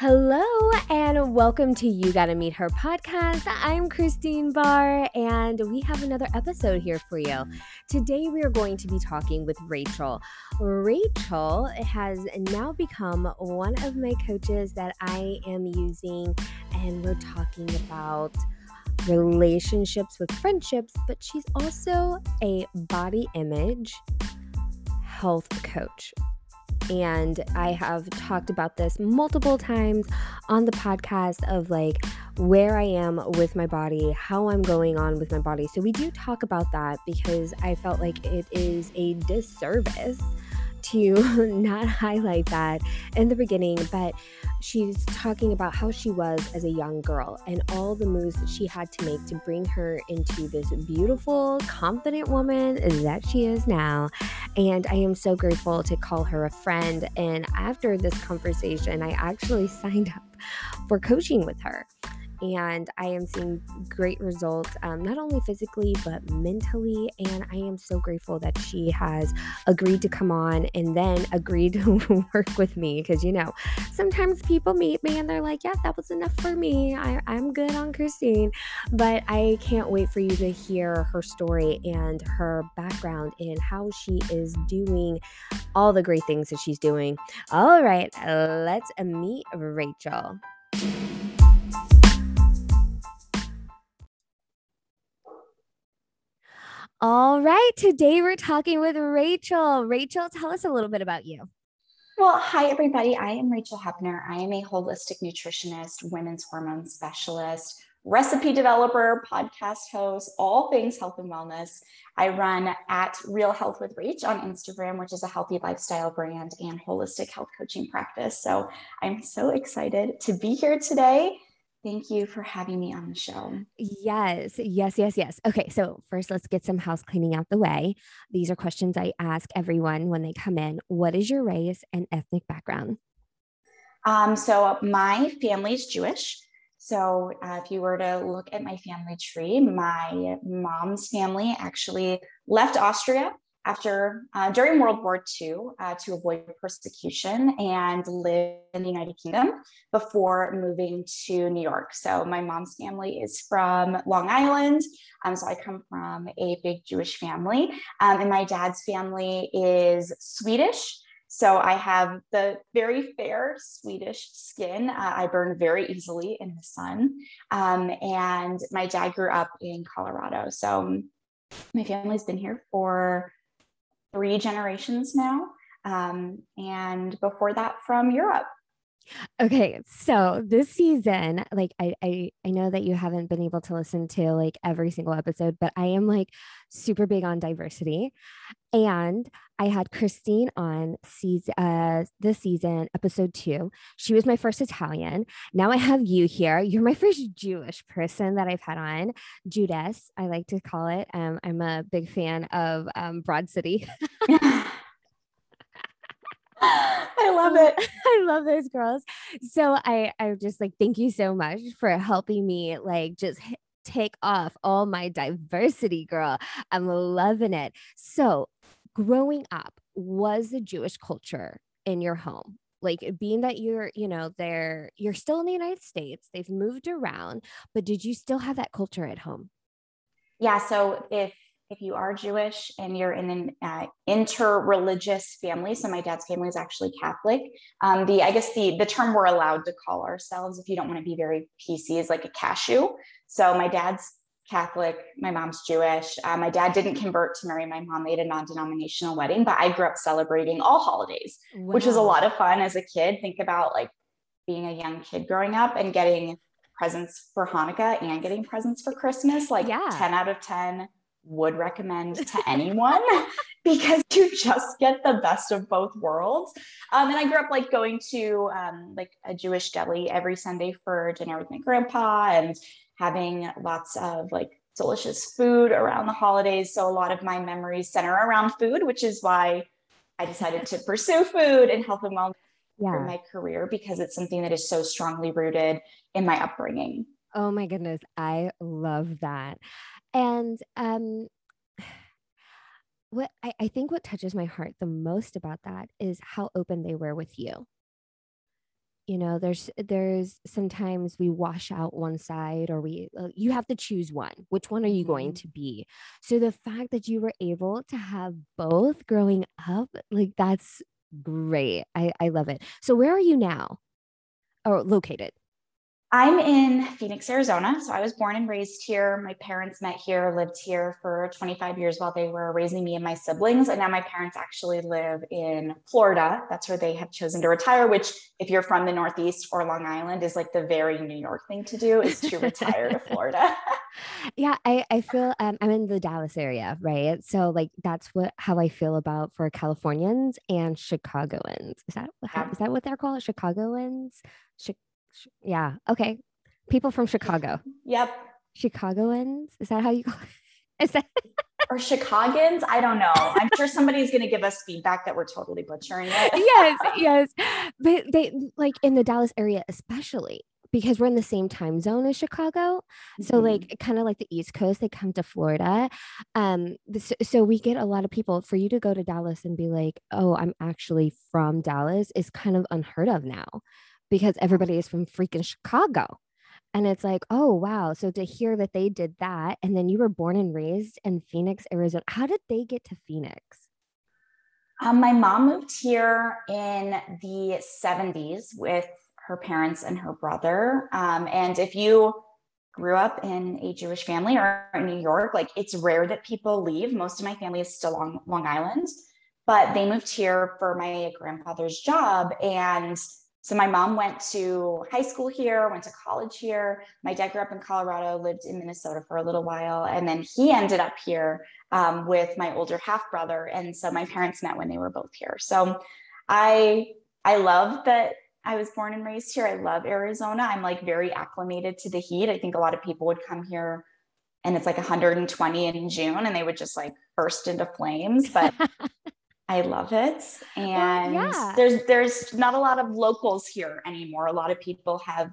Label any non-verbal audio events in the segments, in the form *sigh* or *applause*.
Hello, and welcome to You Gotta Meet Her podcast. I'm Christine Barr, and we have another episode here for you. Today, we are going to be talking with Rachel. Rachel has now become one of my coaches that I am using, and we're talking about relationships with friendships, but she's also a body image health coach. And I have talked about this multiple times on the podcast of like where I am with my body, how I'm going on with my body. So we do talk about that because I felt like it is a disservice to *laughs* not highlight that in the beginning, but she's talking about how she was as a young girl and all the moves that she had to make to bring her into this beautiful, confident woman that she is now. And I am so grateful to call her a friend. And after this conversation, I actually *laughs* signed up for coaching with her and I am seeing great results, um, not only physically, but mentally. And I am so grateful that she has agreed to come on and then agreed *laughs* to work with me. Because, you know, sometimes people meet me and they're like, yeah, that was enough for me. I, I'm good on Christine. But I can't wait for you to hear her story and her background and how she is doing all the great things that she's doing. All right, let's meet Rachel. All right. Today we're talking with Rachel. Rachel, tell us a little bit about you. Well, hi, everybody. I am Rachel Hepner. I am a holistic nutritionist, women's hormone specialist, recipe developer, podcast host, all things health and wellness. I run at Real Health with Rach on Instagram, which is a healthy lifestyle brand and holistic health coaching practice. So I'm so excited to be here today Thank you for having me on the show. Yes, yes, yes, yes. Okay, so first let's get some house cleaning out the way. These are questions I ask everyone when they come in. What is your race and ethnic background? Um, so my family is Jewish. So uh, if you were to look at my family tree, my mom's family actually left Austria after uh, during World War II uh, to avoid persecution and live in the United Kingdom before moving to New York. So my mom's family is from Long Island. Um, so I come from a big Jewish family, um, and my dad's family is Swedish. So I have the very fair Swedish skin. Uh, I burn very easily in the sun. Um, and my dad grew up in Colorado. So my family's been here for three generations now. Um, and before that from Europe. Okay, so this season, like I, I I know that you haven't been able to listen to like every single episode, but I am like super big on diversity. And I had Christine on season uh this season, episode two. She was my first Italian. Now I have you here. You're my first Jewish person that I've had on. Judas, I like to call it. Um, I'm a big fan of um, Broad City. *laughs* *laughs* I love it. *laughs* I love those girls. So I I just like thank you so much for helping me like just take off all my diversity, girl. I'm loving it. So, growing up, was the Jewish culture in your home? Like being that you're, you know, there you're still in the United States, they've moved around, but did you still have that culture at home? Yeah, so if if you are Jewish and you're in an uh, inter-religious family, so my dad's family is actually Catholic. Um, the I guess the the term we're allowed to call ourselves, if you don't want to be very PC, is like a cashew. So my dad's Catholic, my mom's Jewish. Uh, my dad didn't convert to marry my mom; they had a non-denominational wedding. But I grew up celebrating all holidays, wow. which was a lot of fun as a kid. Think about like being a young kid growing up and getting presents for Hanukkah and getting presents for Christmas. Like yeah. ten out of ten would recommend to anyone *laughs* because you just get the best of both worlds. Um, and I grew up like going to um, like a Jewish deli every Sunday for dinner with my grandpa and having lots of like delicious food around the holidays. So a lot of my memories center around food, which is why I decided to pursue food and health and wellness yeah. for my career because it's something that is so strongly rooted in my upbringing. Oh my goodness, I love that. And um, what I, I think what touches my heart the most about that is how open they were with you. you know there's there's sometimes we wash out one side or we uh, you have to choose one which one are you mm-hmm. going to be so the fact that you were able to have both growing up like that's great i i love it so where are you now or located I'm in Phoenix, Arizona. So I was born and raised here. My parents met here, lived here for 25 years while they were raising me and my siblings. And now my parents actually live in Florida. That's where they have chosen to retire, which, if you're from the Northeast or Long Island, is like the very New York thing to do is to retire to Florida. *laughs* yeah, I, I feel um, I'm in the Dallas area, right? So like that's what how I feel about for Californians and Chicagoans. Is that how, is that what they're called? Chicagoans? Yeah. Okay. People from Chicago. Yep. Chicagoans. Is that how you call it? *laughs* Is that *laughs* or Chicagoans? I don't know. I'm sure somebody's going to give us feedback that we're totally butchering it. *laughs* yes, yes. But they like in the Dallas area, especially because we're in the same time zone as Chicago. Mm-hmm. So like kind of like the East Coast, they come to Florida. Um, so, so we get a lot of people for you to go to Dallas and be like, oh, I'm actually from Dallas is kind of unheard of now because everybody is from freaking Chicago. And it's like, oh, wow. So to hear that they did that, and then you were born and raised in Phoenix, Arizona, how did they get to Phoenix? Um, my mom moved here in the 70s with her parents and her brother. Um, and if you grew up in a Jewish family or in New York, like it's rare that people leave. Most of my family is still on Long Island, but they moved here for my grandfather's job. And so my mom went to high school here, went to college here. My dad grew up in Colorado, lived in Minnesota for a little while, and then he ended up here um, with my older half brother. And so my parents met when they were both here. So I I love that I was born and raised here. I love Arizona. I'm like very acclimated to the heat. I think a lot of people would come here and it's like 120 in June and they would just like burst into flames. But *laughs* I love it. And well, yeah. there's there's not a lot of locals here anymore. A lot of people have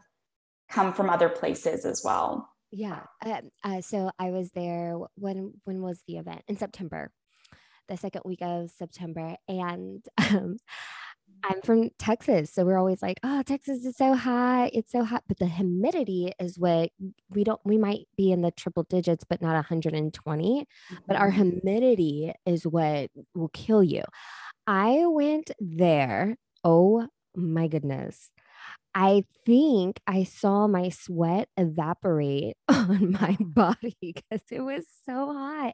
come from other places as well. Yeah. Uh, uh, so I was there when when was the event? In September. The second week of September and *laughs* um, I'm from Texas. So we're always like, oh, Texas is so hot. It's so hot. But the humidity is what we don't, we might be in the triple digits, but not 120. Mm-hmm. But our mm-hmm. humidity is what will kill you. I went there. Oh my goodness. I think I saw my sweat evaporate *laughs* on my *laughs* body because it was so hot.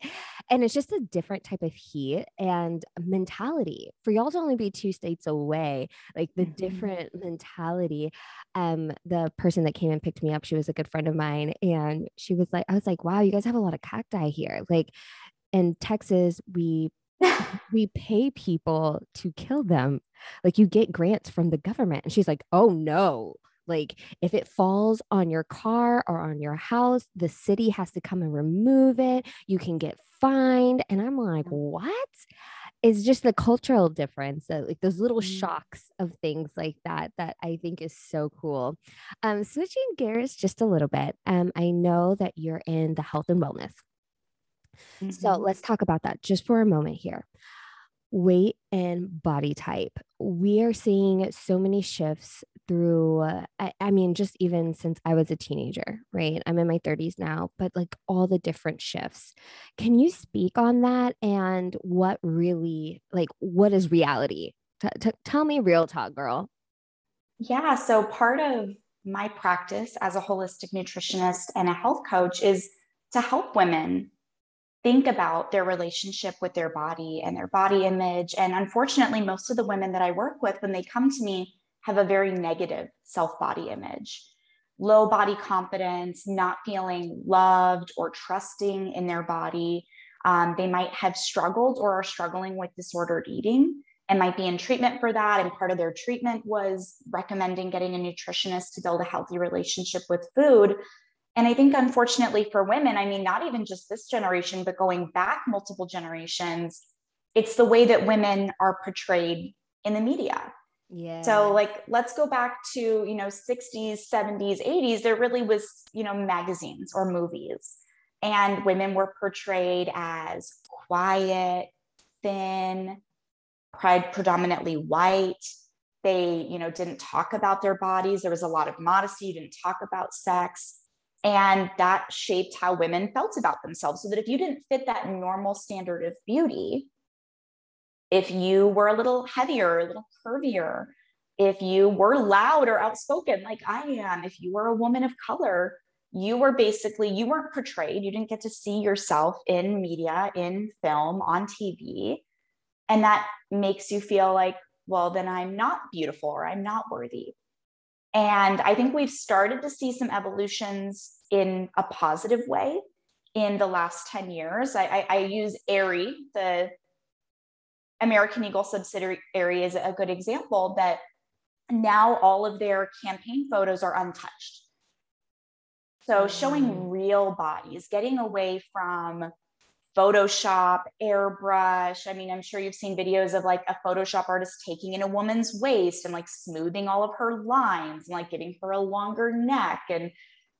And it's just a different type of heat and mentality. For y'all to only be two states away, like the mm-hmm. different mentality. Um, the person that came and picked me up, she was a good friend of mine. And she was like, I was like, wow, you guys have a lot of cacti here. Like in Texas, we we pay people to kill them. Like you get grants from the government. And she's like, oh no. Like if it falls on your car or on your house, the city has to come and remove it. You can get fined. And I'm like, what? It's just the cultural difference, uh, like those little mm. shocks of things like that, that I think is so cool. Um, switching gears just a little bit. Um, I know that you're in the health and wellness Mm-hmm. So let's talk about that just for a moment here. Weight and body type. We are seeing so many shifts through, uh, I, I mean, just even since I was a teenager, right? I'm in my 30s now, but like all the different shifts. Can you speak on that and what really, like, what is reality? T- t- tell me real talk, girl. Yeah. So part of my practice as a holistic nutritionist and a health coach is to help women think about their relationship with their body and their body image. And unfortunately, most of the women that I work with, when they come to me, have a very negative self body image, low body confidence, not feeling loved or trusting in their body. Um, they might have struggled or are struggling with disordered eating and might be in treatment for that. And part of their treatment was recommending getting a nutritionist to build a healthy relationship with food. And I think, unfortunately, for women, I mean, not even just this generation, but going back multiple generations, it's the way that women are portrayed in the media. Yeah. So, like, let's go back to, you know, 60s, 70s, 80s. There really was, you know, magazines or movies, and women were portrayed as quiet, thin, predominantly white, They, you know, didn't talk about their bodies. There was a lot of modesty. You didn't talk about sex. And that shaped how women felt about themselves. So that if you didn't fit that normal standard of beauty, if you were a little heavier, a little curvier, if you were loud or outspoken like I am, if you were a woman of color, you were basically you weren't portrayed, you didn't get to see yourself in media, in film, on TV. And that makes you feel like, well, then I'm not beautiful or I'm not worthy. And I think we've started to see some evolutions in a positive way in the last 10 years. I, I, I use Aerie, the American Eagle subsidiary, Aerie is a good example that now all of their campaign photos are untouched. So showing mm. real bodies, getting away from Photoshop, airbrush. I mean, I'm sure you've seen videos of like a Photoshop artist taking in a woman's waist and like smoothing all of her lines and like getting her a longer neck and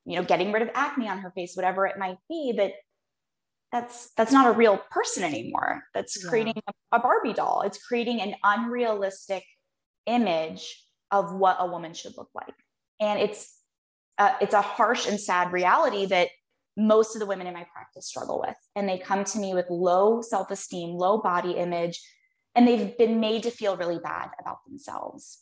you know getting rid of acne on her face, whatever it might be. That that's that's not a real person anymore. That's yeah. creating a Barbie doll. It's creating an unrealistic image of what a woman should look like, and it's uh, it's a harsh and sad reality that most of the women in my practice struggle with. And they come to me with low self esteem, low body image, and they've been made to feel really bad about themselves.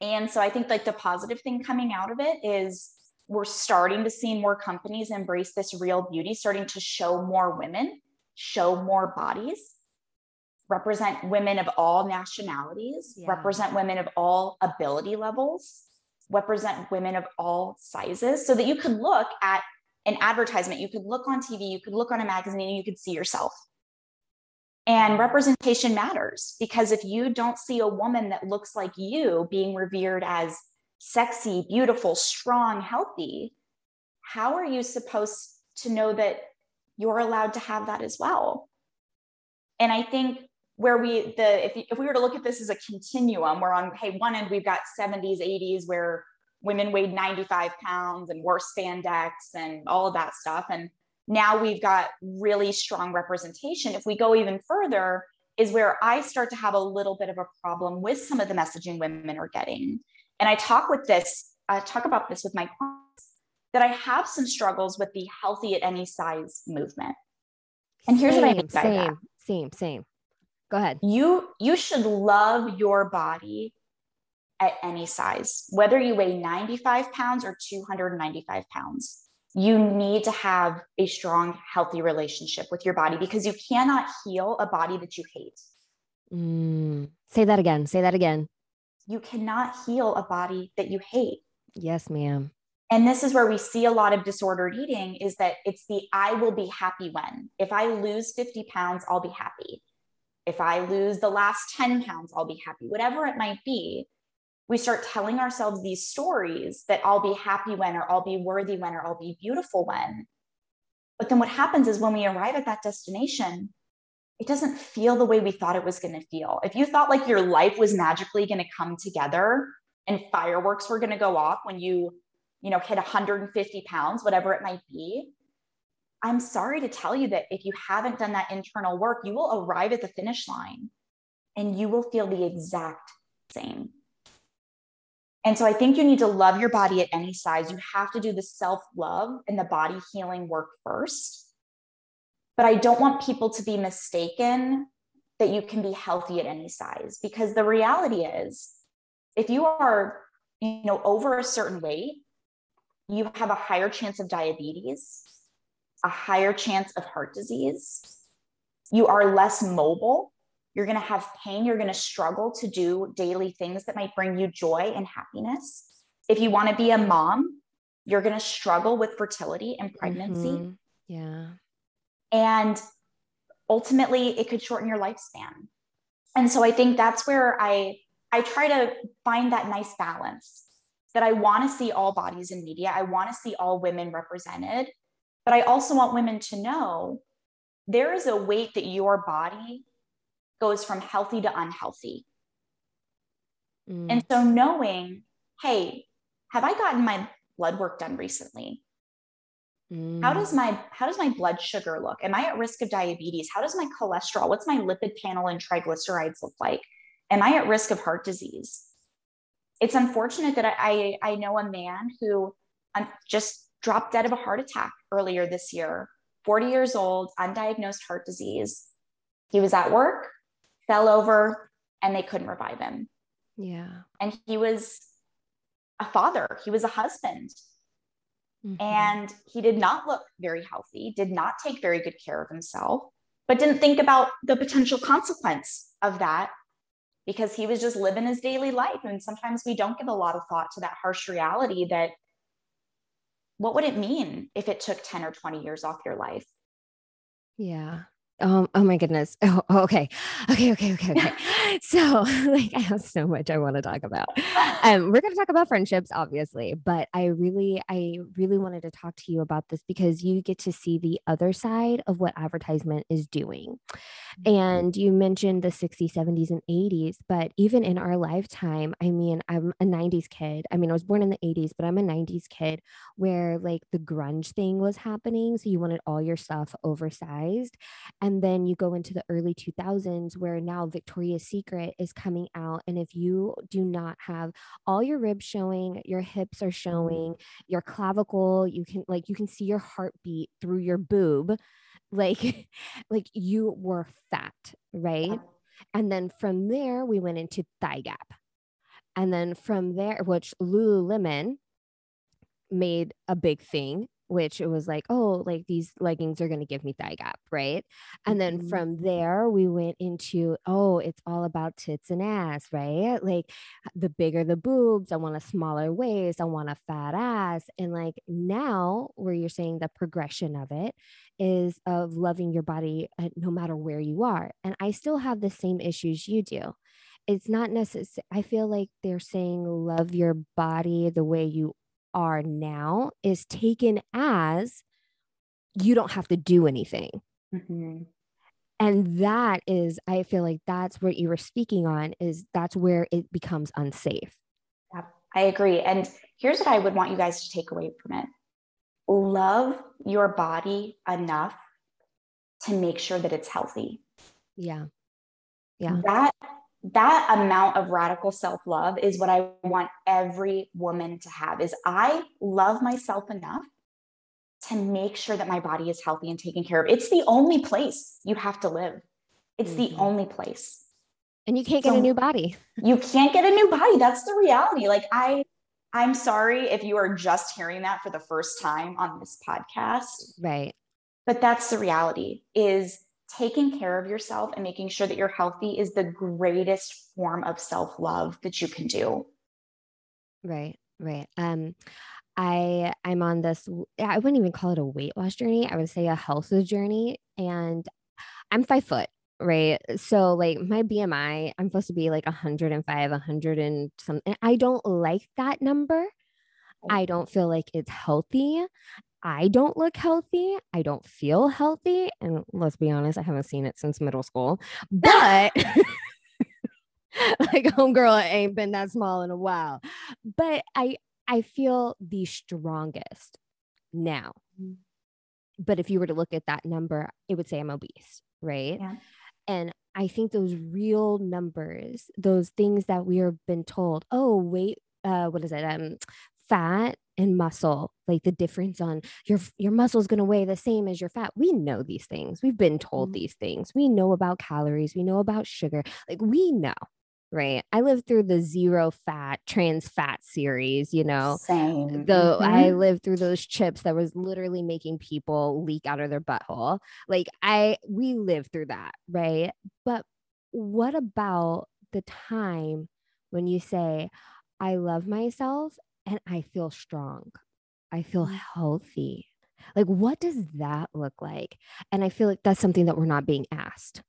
And so I think like the positive thing coming out of it is we're starting to see more companies embrace this real beauty, starting to show more women, show more bodies, represent women of all nationalities, yeah. represent women of all ability levels, represent women of all sizes so that you can look at an advertisement. You could look on TV, you could look on a magazine, and you could see yourself. And representation matters because if you don't see a woman that looks like you being revered as sexy, beautiful, strong, healthy, how are you supposed to know that you're allowed to have that as well? And I think where we the if, if we were to look at this as a continuum, we're on hey one end we've got 70s, 80s where women weighed 95 pounds and wore spandex and all of that stuff. And now we've got really strong representation. If we go even further, is where I start to have a little bit of a problem with some of the messaging women are getting. And I talk with this, I talk about this with my clients that I have some struggles with the healthy at any size movement. And here's same, what I mean by same, that. Same, same. Go ahead. You you should love your body at any size, whether you weigh 95 pounds or 295 pounds. You need to have a strong, healthy relationship with your body because you cannot heal a body that you hate. Mm, say that again. Say that again. You cannot heal a body that you hate. Yes, ma'am. And this is where we see a lot of disordered eating is that it's the I will be happy when. If I lose 50 pounds, I'll be happy. If I lose the last 10 pounds, I'll be happy, whatever it might be we start telling ourselves these stories that I'll be happy when, or I'll be worthy when, or I'll be beautiful when. But then what happens is when we arrive at that destination, it doesn't feel the way we thought it was going to feel. If you thought like your life was magically going to come together and fireworks were going to go off when you, you know, hit 150 pounds, whatever it might be, I'm sorry to tell you that if you haven't done that internal work, you will arrive at the finish line and you will feel the exact same. And so I think you need to love your body at any size. You have to do the self love and the body healing work first. But I don't want people to be mistaken that you can be healthy at any size because the reality is if you are you know over a certain weight you have a higher chance of diabetes a higher chance of heart disease you are less mobile you're going to have pain. You're going to struggle to do daily things that might bring you joy and happiness. If you want to be a mom, you're going to struggle with fertility and pregnancy. Mm-hmm. Yeah. And ultimately, it could shorten your lifespan. And so I think that's where I I try to find that nice balance that I want to see all bodies in media. I want to see all women represented, but I also want women to know there is a weight that your body goes from healthy to unhealthy. Mm. And so knowing, hey, have I gotten my blood work done recently? Mm. How does my how does my blood sugar look? Am I at risk of diabetes? How does my cholesterol? What's my lipid panel and triglycerides look like? Am I at risk of heart disease? it's unfortunate that I, I, I know a man who um, just dropped dead of a heart attack earlier this year, 40 years old, undiagnosed heart disease. He was at work, fell over, and they couldn't revive him. Yeah. And he was a father, he was a husband. Mm-hmm. And he did not look very healthy, did not take very good care of himself, but didn't think about the potential consequence of that because he was just living his daily life. And sometimes we don't give a lot of thought to that harsh reality that what would it mean if it took 10 or 20 years off your life? Yeah. Um, oh my goodness. *laughs* Oh, okay. Okay. Okay. Okay. Okay. *laughs* so *laughs* like I have so much I want to talk about. Um, we're gonna talk about friendships, obviously, but I really, I really wanted to talk to you about this because you get to see the other side of what advertisement is doing. Mm-hmm. And you mentioned the 60s, 70s, and 80s, but even in our lifetime, I mean, I'm a 90s kid. I mean, I was born in the 80s, but I'm a 90s kid where like the grunge thing was happening. So you wanted all your stuff oversized. And then you go into the early 2000s where now Victoria's Secret is coming out. And if you do not have all your ribs showing, your hips are showing, your clavicle, you can like, you can see your heartbeat through your boob. Like, *laughs* like you were fat, right? And then from there, we went into thigh gap. And then from there, which Lululemon made a big thing which it was like, oh, like these leggings are going to give me thigh gap, right? And then mm-hmm. from there, we went into, oh, it's all about tits and ass, right? Like the bigger the boobs, I want a smaller waist, I want a fat ass. And like now, where you're saying the progression of it is of loving your body uh, no matter where you are. And I still have the same issues you do it's not necessary. I feel like they're saying love your body the way you are now is taken as you don't have to do anything. Mm-hmm. And that is, I feel like that's what you were speaking on, is that's where it becomes unsafe. Yeah, I agree. And here's what I would want you guys to take away from it love your body enough to make sure that it's healthy. Yeah. Yeah. That that amount of radical self-love is what I want every woman to have is I love myself enough to make sure that my body is healthy and taken care of. It's the only place you have to live. It's mm-hmm. the only place. And you can't get a new body. you can't get a new body. That's the reality. Like I I'm sorry if you are just hearing that for the first time on this podcast. Right. But that's the reality is taking care of yourself and making sure that you're healthy is the greatest form of self-love that you can do. Right right. Um i i'm on this i wouldn't even call it a weight loss journey. I would say a health journey. And i'm five foot right? So like my bmi i'm supposed to be like 105 100 and something i don't like that number. I don't feel like it's healthy. I don't look healthy. I don't feel healthy. And let's be honest, I haven't seen it since middle school. But *laughs* *laughs* like homegirl it ain't been that small in a while. But I I feel the strongest now. Mm. But if you were to look at that number, it would say I'm obese, right? Yeah. And I think those real numbers, those things that we have been told, oh, weight, uh, what is it? Um, fat and muscle like the difference on your your muscle is going to weigh the same as your fat. We know these things. We've been told mm-hmm. these things. We know about calories. We know about sugar. Like we know right? I lived through the zero fat trans fat series you know? Same. though mm-hmm. i lived through those chips that was literally making people leak out of their butthole. Like i we lived through that right? But what about the time when you say i love myself and I feel strong. I feel mm. healthy. Like, what does that look like? And I feel like that's something that we're not being asked.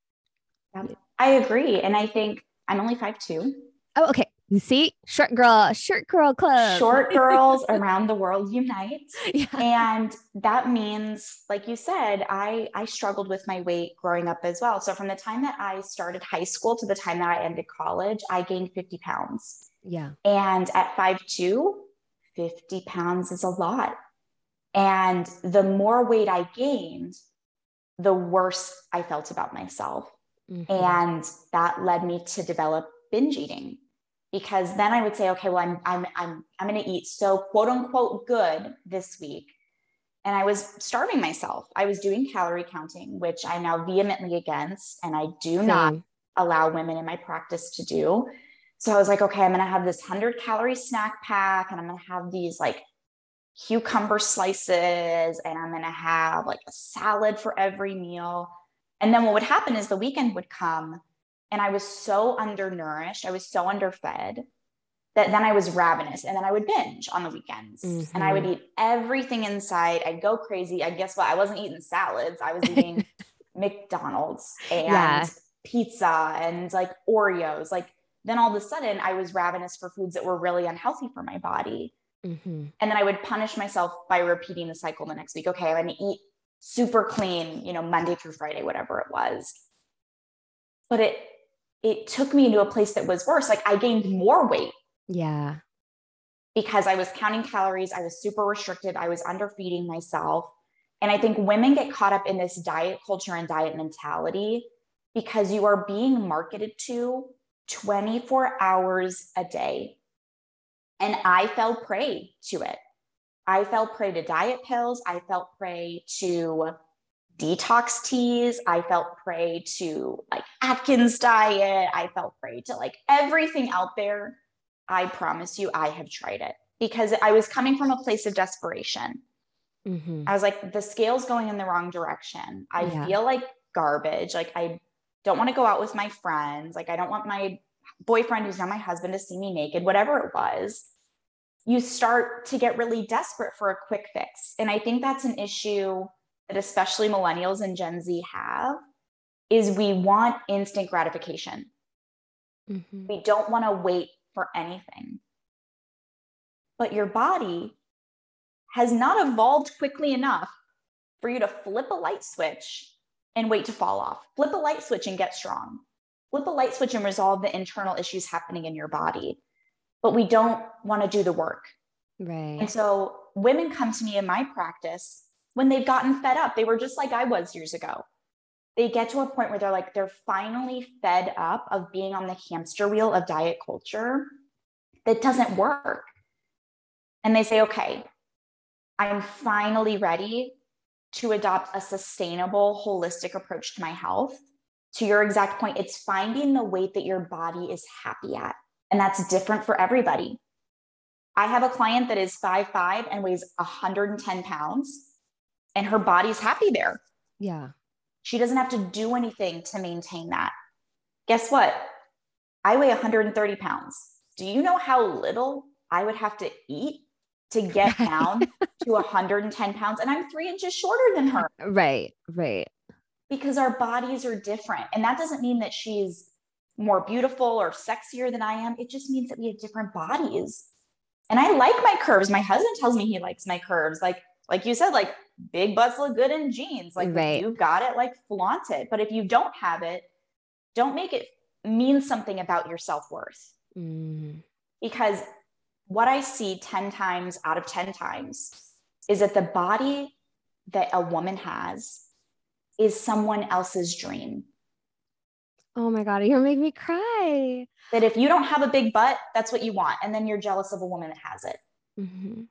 I agree. And I think I'm only five two. Oh, okay. You see, short girl, short girl club. Short girls *laughs* around the world unite. Yeah. And that means, like you said, I I struggled with my weight growing up as well. So from the time that I started high school to the time that I ended college, I gained 50 pounds. Yeah. And at five two, 50 pounds is a lot. And the more weight I gained, the worse I felt about myself. Mm-hmm. And that led me to develop binge eating. because then I would say, okay, well, I'm I'm I'm I'm going to eat so quote unquote good this week. And I was starving myself. I was doing calorie counting, which I'm now vehemently against, and I do Same. not allow women in my practice to do. So I was like, okay, I'm going to have this 100 calorie snack pack, and I'm going to have these like cucumber slices, and I'm going to have like a salad for every meal. And then what would happen is the weekend would come, and I was so undernourished, I was so underfed that then I was ravenous and then I would binge on the weekends mm-hmm. and I would mm-hmm. eat everything inside. I'd go crazy. I guess what? I wasn't eating salads. I was eating *laughs* McDonald's and yeah. pizza and like Oreos. Like then all of a sudden I was ravenous for foods that were really unhealthy for my body. Mm-hmm. And then I would punish myself by repeating the cycle the next week. Okay, I'm going to eat super clean, you know, Monday through Friday, whatever it was. But it it took me into a place that was worse. Like I gained more weight. Yeah. Because I was counting calories, I was super restricted, I was underfeeding myself. And I think women get caught up in this diet culture and diet mentality because you are being marketed to 24 hours a day. And I fell prey to it. I fell prey to diet pills. I fell prey to detox teas. I felt prey to like Atkins diet. I felt prey to like everything out there. I promise you, I have tried it because I was coming from a place of desperation. Mm-hmm. I was like, the scale's going in the wrong direction. I yeah. feel like garbage. Like, I don't want to go out with my friends. Like, I don't want my boyfriend, who's now my husband, to see me naked, whatever it was. You start to get really desperate for a quick fix. And I think that's an issue that especially millennials and Gen Z have is we want instant gratification. Mm-hmm. We don't want to wait for anything. But your body has not evolved quickly enough for you to flip a light switch and wait to fall off. Flip a light switch and get strong. Flip a light switch and resolve the internal issues happening in your body. But we don't want to do the work. Right. And so women come to me in my practice when they've gotten fed up. They were just like I was years ago. They get to a point where they're like, they're finally fed up of being on the hamster wheel of diet culture that doesn't work. And they say, okay, I'm finally ready to adopt a sustainable, holistic approach to my health. To your exact point, it's finding the weight that your body is happy at. And that's different for everybody. I have a client that is five five and weighs 110 pounds and her body's happy there. Yeah. She doesn't have to do anything to maintain that. Guess what? I weigh 130 pounds. Do you know how little I would have to eat to get *laughs* down to 110 pounds? And I'm three inches shorter than her. Right, right. Because our bodies are different. And that doesn't mean that she's more beautiful or sexier than I am. It just means that we have different bodies. And I like my curves. My husband tells me he likes my curves. Like, like you said, like big butts look good in jeans. Like right. you got it, like flaunt it. But if you don't have it, don't make it mean something about your self-worth. Mm. Because what I see 10 times out of 10 times is that the body that a woman has is someone else's dream. Oh my God, you're making me cry. That if you don't have a big butt, that's what you want. And then you're jealous of a woman that has it. Mm-hmm.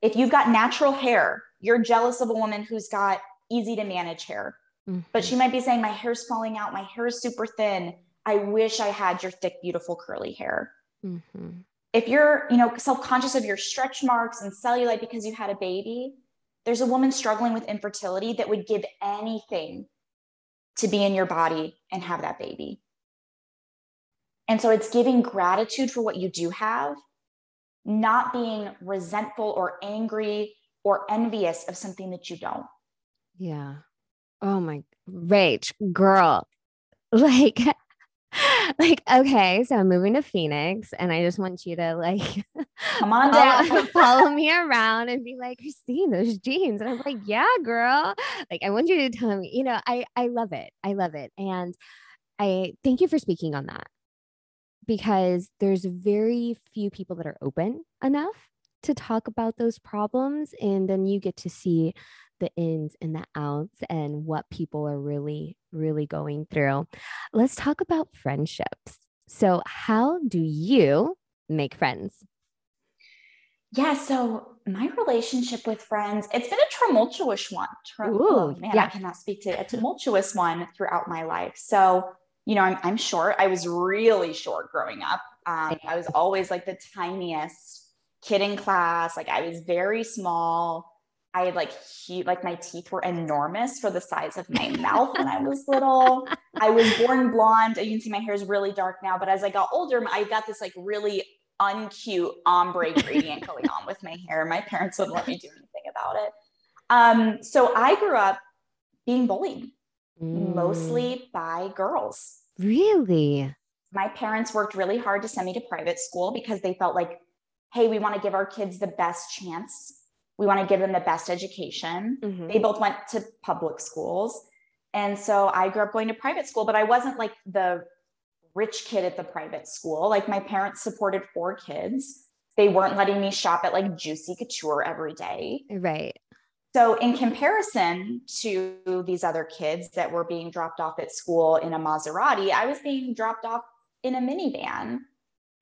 If you've got natural hair, you're jealous of a woman who's got easy to manage hair. Mm-hmm. But she might be saying, My hair's falling out, my hair is super thin. I wish I had your thick, beautiful, curly hair. Mm-hmm. If you're, you know, self-conscious of your stretch marks and cellulite because you had a baby, there's a woman struggling with infertility that would give anything to be in your body and have that baby. And so it's giving gratitude for what you do have, not being resentful or angry or envious of something that you don't. Yeah. Oh my Rach, girl. *laughs* Like *laughs* like okay so i'm moving to phoenix and i just want you to like come *laughs* on down. follow, *laughs* follow me around and be like christine those jeans. And i'm like yeah girl. Like i want you to tell me you know i i love it. I love it. And i thank you for speaking on that. Because there's very few people that are open enough to talk about those problems and then you get to see the ins and the outs and what people are really really going through let's talk about friendships so how do you make friends? Yeah, so my relationship with friends, it's been a tumultuous one. Ooh, oh, man, yeah. I cannot speak to a tumultuous one throughout my life. So, you know, I'm, I'm short. I was really short growing up. Um, I was always like the tiniest kid in class. Like I was very small. I had like he like my teeth were enormous for the size of my mouth when I was little. I was born blonde. You can see my hair is really dark now, but as I got older, I got this like really uncute ombre gradient going on with my hair. My parents wouldn't let me do anything about it. Um, so I grew up being bullied Mm. mostly by girls. Really? My parents worked really hard to send me to private school because they felt like, hey, we want to give our kids the best chance. We want to give them the best education. Mhm. They both went to public schools. And so I grew up going to private school, but I wasn't like the rich kid at the private school. Like my parents supported four kids. They weren't letting me shop at like Juicy Couture every day. Right. So, in comparison to these other kids that were being dropped off at school in a Maserati, I was being dropped off in a minivan.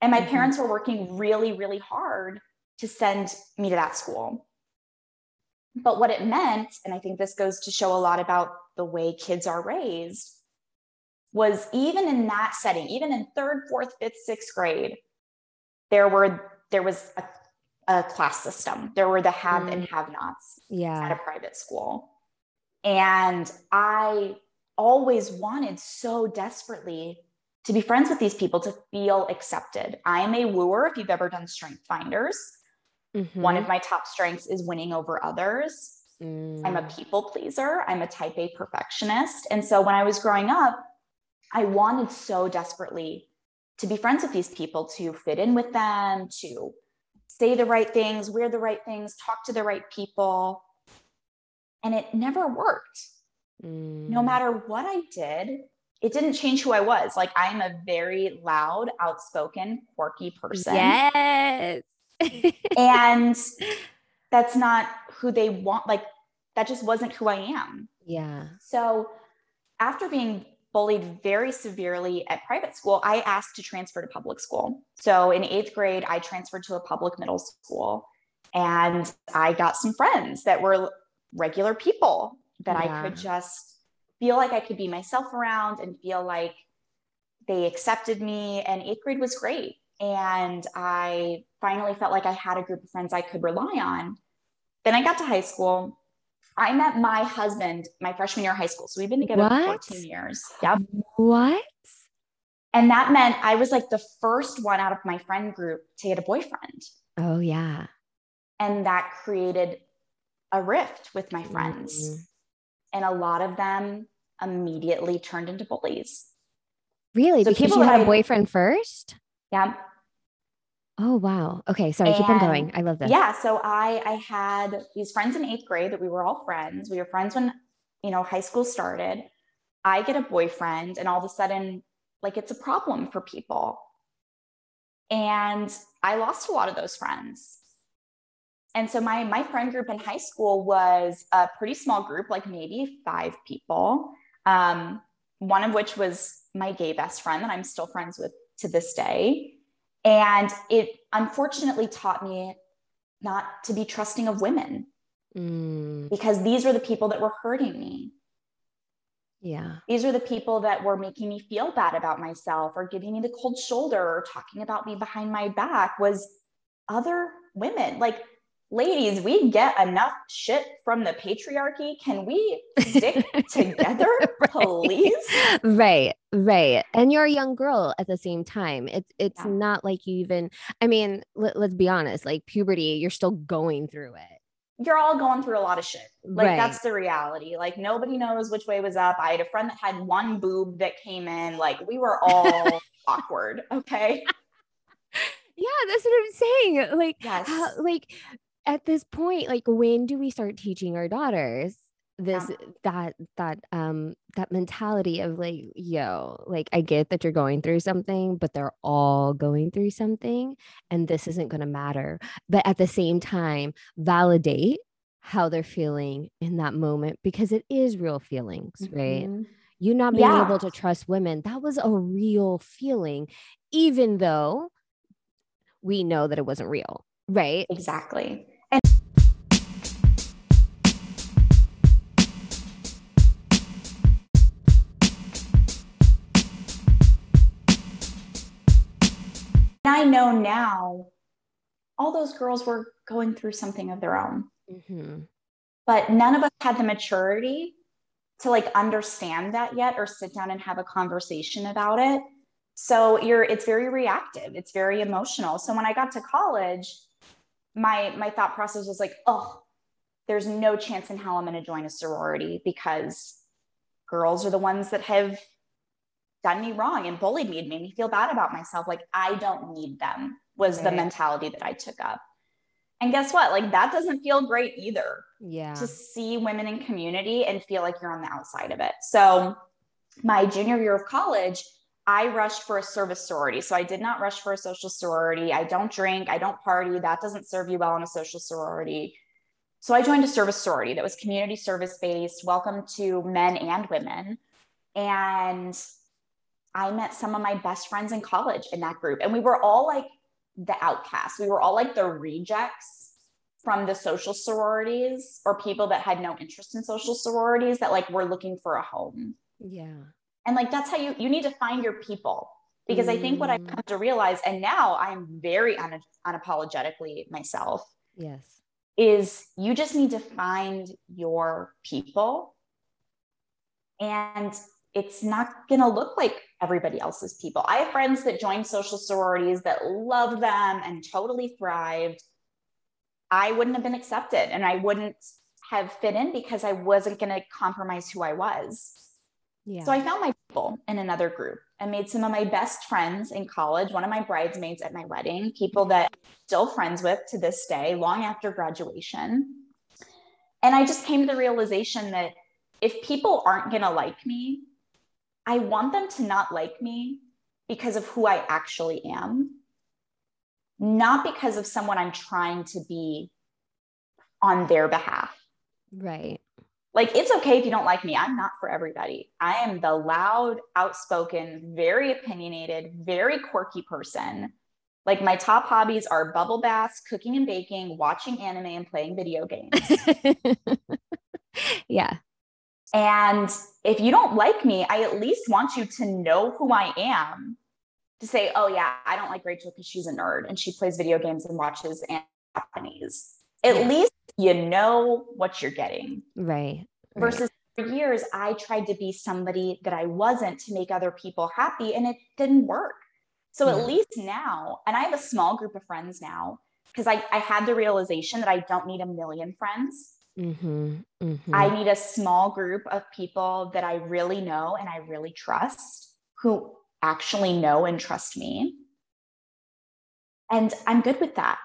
And my Mhm. parents were working really, really hard to send me to that school. But what it meant, and I think this goes to show a lot about the way kids are raised, was even in that setting, even in third, fourth, fifth, sixth grade, there were there was a, a class system. There were the have and mm. have nots at a private school. And I always wanted so desperately to be friends with these people, to feel accepted. I'm a wooer. If you've ever done strength finders, one of my top strengths is winning over others. I'm a Mm. people pleaser. I'm a type A perfectionist. And so when I was growing up, I wanted so desperately to be friends with these people, to fit in with them, to say the right things, wear the right things, talk to the right people. And it never worked. Mm. No matter what I did, it didn't change who I was. Like I'm a very loud, outspoken, quirky person. Yes. *laughs* And that's not who they want. Like that just wasn't who I am. yeah. So after being bullied very severely at private school, I asked to transfer to public school. So in eighth grade, I transferred to a public middle school and I got some friends that were regular people that I could just feel like I could be myself around and feel like they accepted me. And eighth grade was great. And I finally felt like I had a group of friends I could rely on. Then I got to high school. I met my husband my freshman year of high school. So we've been together for 14 years. Yep. What? And that meant I was like the first one out of my friend group to get a boyfriend. Oh yeah. And that created a rift with my friends. Mm. And a lot of them immediately turned into bullies. Really? So because people you had a boyfriend first? Yeah. Oh wow. Okay, sorry, keep on going. I love this. Yeah. So I I had these friends in eighth grade that we were all friends. We were friends when you know high school started. I get a boyfriend, and all of a sudden, like it's a problem for people. And I lost a lot of those friends. And so my my friend group in high school was a pretty small group, like maybe five people. Um, one of which was my gay best friend that I'm still friends with to this day. And it unfortunately taught me not to be trusting of women Mm, because these were the people that were hurting me. yeah. These are the people that were making me feel bad about myself or giving me the cold shoulder or talking about me behind my back was other women. Like, ladies, we get enough shit from the patriarchy. Can we stick *laughs* together, Right. please? Right, right. And you're a young girl at the same time. It's it's Yeah. not like you even I mean, let, let's be honest, like puberty, you're still going through it. You're all going through a lot of shit. Like right. that's the reality. Like nobody knows which way was up. I had a friend that had one boob that came in. Like we were all *laughs* awkward. Okay. *laughs* yeah, that's what I'm saying. Like Yes. how, like at this point, like when do we start teaching our daughters this that that um that mentality of like yo like i get that you're going through something but they're all going through something and this isn't going to matter but at the same time validate how they're feeling in that moment because it is real feelings right Mhm. you not being Yeah. able to trust women that was a real feeling even though we know that it wasn't real, right? Exactly. I know now all those girls were going through something of their own. Mm-hmm. But none of us had the maturity to like understand that yet or sit down and have a conversation about it. So you're it's very reactive, it's very emotional. So when I got to college, my my thought process was like, oh, there's no chance in hell I'm going to join a sorority because girls are the ones that have done me wrong and bullied me and made me feel bad about myself. Like I don't need them was right. the mentality that I took up. And guess what? Like that doesn't feel great either. Yeah. To see women in community and feel like you're on the outside of it. So my junior year of college, I rushed for a service sorority. So I did not rush for a social sorority. I don't drink, I don't party. That doesn't serve you well in a social sorority. So I joined a service sorority that was community service based, welcome to men and women. And I met some of my best friends in college in that group. And we were all like the outcasts. We were all like the rejects from the social sororities or people that had no interest in social sororities that like were looking for a home. Yeah. And like that's how you you need to find your people. Because mm. I think what I've come to realize, and now I'm very un- unapologetically myself. Yes. Is you just need to find your people. And it's not going to look like everybody else's people. I have friends that joined social sororities that loved them and totally thrived. I wouldn't have been accepted and I wouldn't have fit in because I wasn't going to compromise who I was. Yeah. So I found my people in another group and made some of my best friends in college, one of my bridesmaids at my wedding, people that I'm still friends with to this day, long after graduation. And I just came to the realization that if people aren't going to like me, I want them to not like me because of who I actually am, not because of someone I'm trying to be on their behalf. Right. Like, it's okay if you don't like me. I'm not for everybody. I am the loud, outspoken, very opinionated, very quirky person. Like, my top hobbies are bubble baths, cooking and baking, watching anime, and playing video games. *laughs* yeah. And if you don't like me, I at least want you to know who I am to say, oh, yeah, I don't like Rachel because she's a nerd and she plays video games and watches Japanese. At yeah. least you know what you're getting. Right. Versus for years, I tried to be somebody that I wasn't to make other people happy and it didn't work. So yeah. at least now, and I have a small group of friends now because I, I had the realization that I don't need a million friends. Mm-hmm, mm-hmm. I need a small group of people that I really know and I really trust who actually know and trust me. And I'm good with that.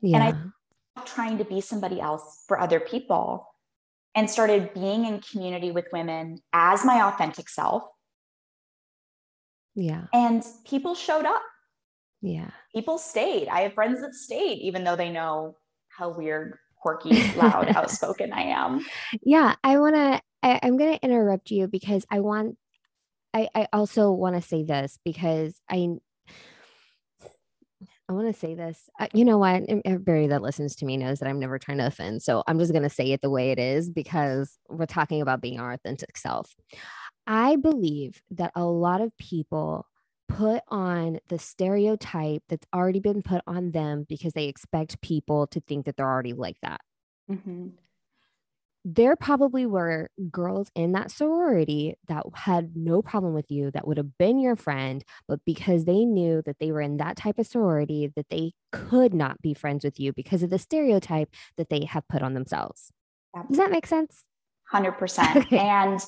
Yeah. And I'm trying to be somebody else for other people and started being in community with women as my authentic self. Yeah. And people showed up. Yeah. People stayed. I have friends that stayed, even though they know how weird quirky, loud, *laughs* outspoken I am. Yeah, I want to. I'm going to interrupt you because I want. I, I also want to say this because I. I want to say this. Uh, you know what? Everybody that listens to me knows that I'm never trying to offend. So I'm just going to say it the way it is because we're talking about being our authentic self. I believe that a lot of people put on the stereotype that's already been put on them because they expect people to think that they're already like that. Mm-hmm. There probably were girls in that sorority that had no problem with you, that would have been your friend, but because they knew that they were in that type of sorority, that they could not be friends with you because of the stereotype that they have put on themselves. Does that make sense? 100%. *laughs* Okay. And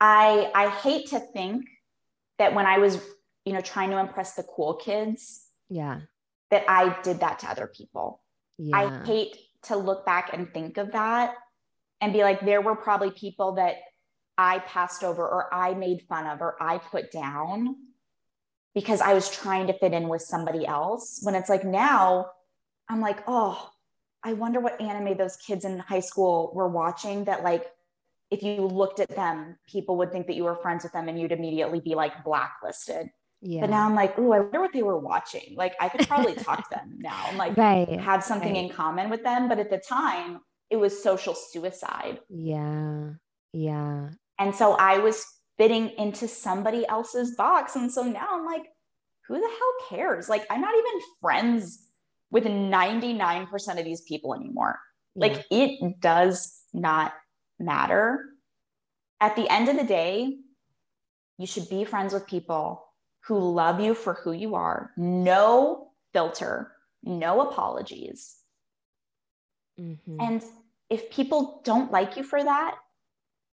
I I hate to think that when I was you know, trying to impress the cool kids. Yeah. That I did that to other people. Yeah. I hate to look back and think of that and be like, there were probably people that I passed over or I made fun of or I put down because I was trying to fit in with somebody else. When it's like now, I'm like, oh, I wonder what anime those kids in high school were watching that, like, if you looked at them, people would think that you were friends with them and you'd immediately be like blacklisted. Yeah. But now I'm like, oh, I wonder what they were watching. Like I could probably talk to them now and like right. have something right. in common with them. But at the time, it was social suicide. Yeah. Yeah. And so I was fitting into somebody else's box. And so now I'm like, who the hell cares? Like, I'm not even friends with 99% of these people anymore. Yeah. Like, it does not matter. At the end of the day, you should be friends with people who love you for who you are. No filter, no apologies. Mm-hmm. And if people don't like you for that,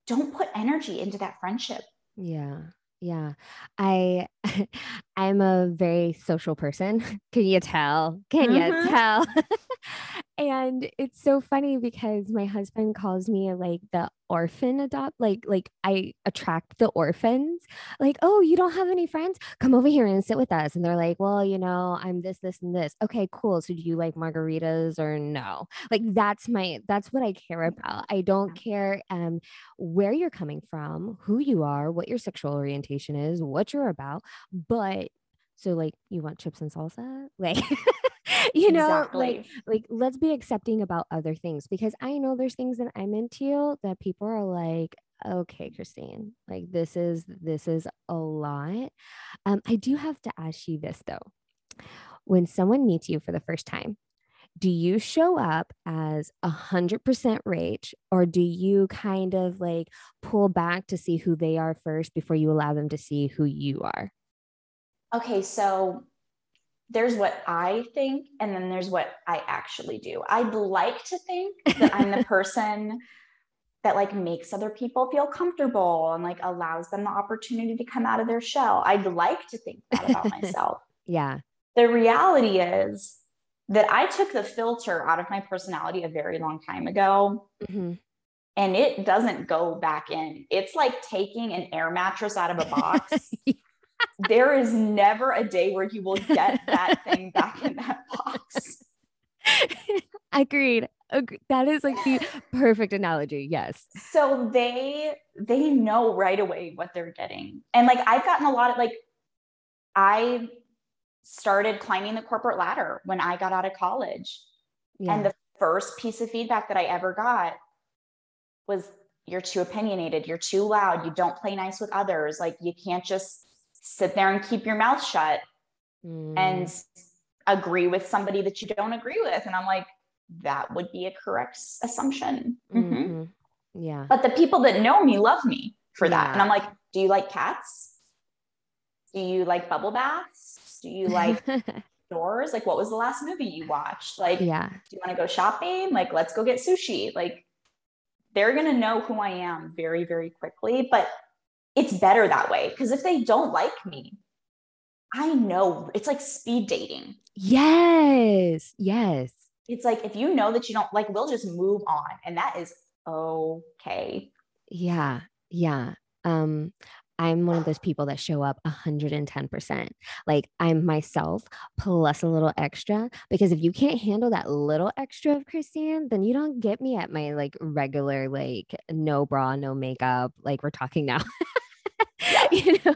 don't put energy into that friendship. Yeah. Yeah. I *laughs* I'm a very social person. *laughs* Can you tell? Can mm-hmm. you tell? *laughs* and it's so funny because my husband calls me like the orphan adopt like like I attract the orphans. Like oh you don't have any friends? Come over here and sit with us. And they're like well you know I'm this this and this. Okay cool. So do you like margaritas or no? Like that's my that's what I care about. I don't care um where you're coming from who you are what your sexual orientation is what you're about but so like you want chips and salsa? *laughs* Like you know exactly. like like let's be accepting about other things because i know there's things that i'm into that people are like okay christine like this is this is a lot. Um i do have to ask you this though. When someone meets you for the first time do you show up as a hundred percent Rach or do you kind of like pull back to see who they are first before you allow them to see who you are okay so there's what I think, and then there's what I actually do. I'd like to think that I'm the *laughs* person that like makes other people feel comfortable and like allows them the opportunity to come out of their shell. I'd like to think that about *laughs* myself. yeah. The reality is that I took the filter out of my personality a very long time ago. Mm-hmm. And it doesn't go back in. It's like taking an air mattress out of a box *laughs* there is never a day where you will get that thing back in that box. *laughs* Agreed. That is like the perfect analogy. Yes. So they they know right away what they're getting. And like I've gotten a lot of like I started climbing the corporate ladder when I got out of college. Yeah. And the first piece of feedback that I ever got was you're too opinionated, you're too loud, you don't play nice with others, like you can't just sit there and keep your mouth shut mm. and agree with somebody that you don't agree with. And I'm like, that would be a correct assumption. Mm-hmm. Mm-hmm. Yeah. But the people that know me love me for yeah. that. And I'm like, do you like cats? Do you like bubble baths? Do you like *laughs* doors? Like, what was the last movie you watched? Like, yeah. Do you want to go shopping? Like, let's go get sushi. Like, they're going to know who I am very, very quickly. But it's better that way because if they don't like me, I know it's like speed dating. Yes. Yes. It's like if you know that you don't like, we'll just move on. And that is okay. Yeah. Yeah. Um, I'm one of those people that show up 110%. Like I'm myself plus a little extra because if you can't handle that little extra of Christine, then you don't get me at my like regular like no bra, no makeup, like we're talking now. *laughs* *laughs* you know